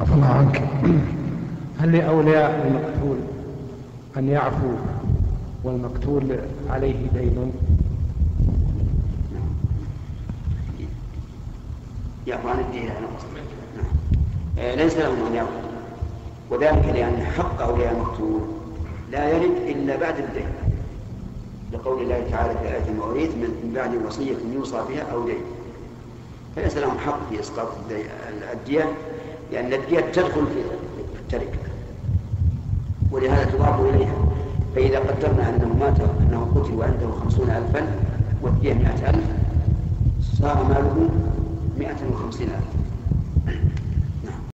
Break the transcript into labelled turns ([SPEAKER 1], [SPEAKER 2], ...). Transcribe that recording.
[SPEAKER 1] عفى الله عنك. هل لأولياء المقتول أن يعفوا والمقتول عليه دين؟
[SPEAKER 2] يعفو عن الدين نعم. آه، ليس لهم أن يعفو. وذلك لأن حق أولياء المقتول لا يرد إلا بعد الدين. لقول الله تعالى في آية المواريث من بعد وصية يوصى بها أو دين. فليس لهم حق في إسقاط الدية لأن الدية تدخل في التركة ولهذا تضاف إليها. فإذا قدرنا أنه مات أنه قتل وعنده خمسون ألفا والدية مئة ألف صار ماله مئة وخمسين ألف